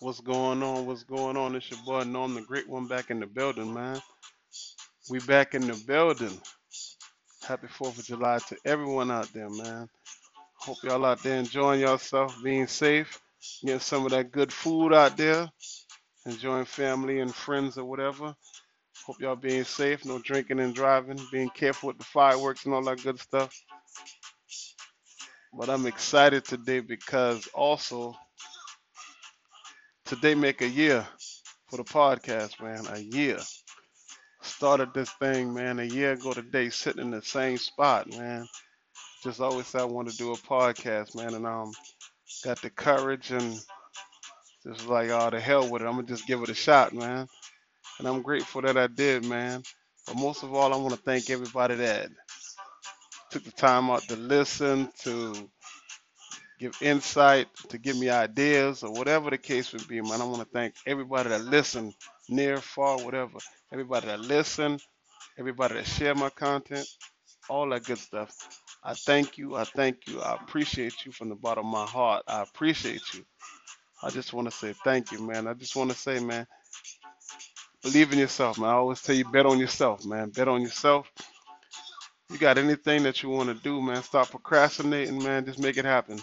What's going on? What's going on? It's your boy Norm, the great one, back in the building, man. We back in the building. Happy 4th of July to everyone out there, man. Hope y'all out there enjoying yourself, being safe, getting some of that good food out there, enjoying family and friends or whatever. Hope y'all being safe, no drinking and driving, being careful with the fireworks and all that good stuff. But I'm excited today because also today make a year for the podcast, man. A year. Started this thing, man, a year ago today, sitting in the same spot, man. Just always said I want to do a podcast, man, and um got the courage and just like oh the hell with it. I'm gonna just give it a shot, man. And I'm grateful that I did, man. But most of all, I want to thank everybody that took the time out to listen, to give insight, to give me ideas, or whatever the case would be, man. I want to thank everybody that listened, near, far, whatever. Everybody that listened, everybody that shared my content, all that good stuff. I thank you. I thank you. I appreciate you from the bottom of my heart. I appreciate you. I just want to say thank you, man. I just want to say, man, believe in yourself, man. I always tell you, bet on yourself, man. Bet on yourself. You got anything that you want to do, man. Stop procrastinating, man. Just make it happen.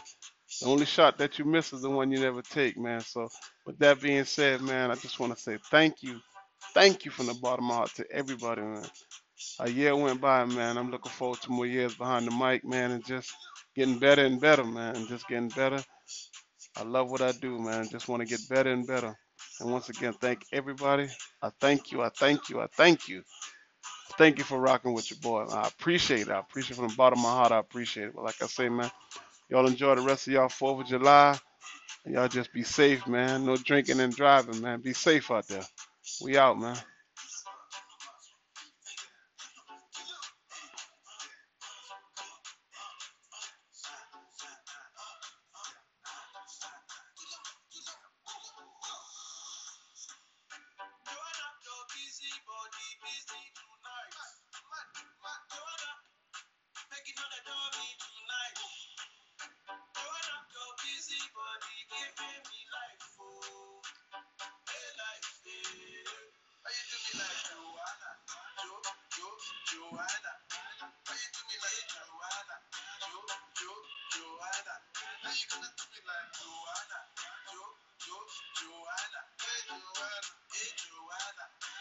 The only shot that you miss is the one you never take, man. So, with that being said, man, I just want to say thank you. Thank you from the bottom of my heart to everybody, man. A year went by, man. I'm looking forward to more years behind the mic, man, and just getting better and better, man. Just getting better. I love what I do, man. Just want to get better and better. And once again, thank everybody. I thank you. I thank you. I thank you. Thank you for rocking with your boy. I appreciate it. I appreciate it from the bottom of my heart. I appreciate it. But like I say, man, y'all enjoy the rest of y'all 4th of July. And y'all just be safe, man. No drinking and driving, man. Be safe out there. We out, man.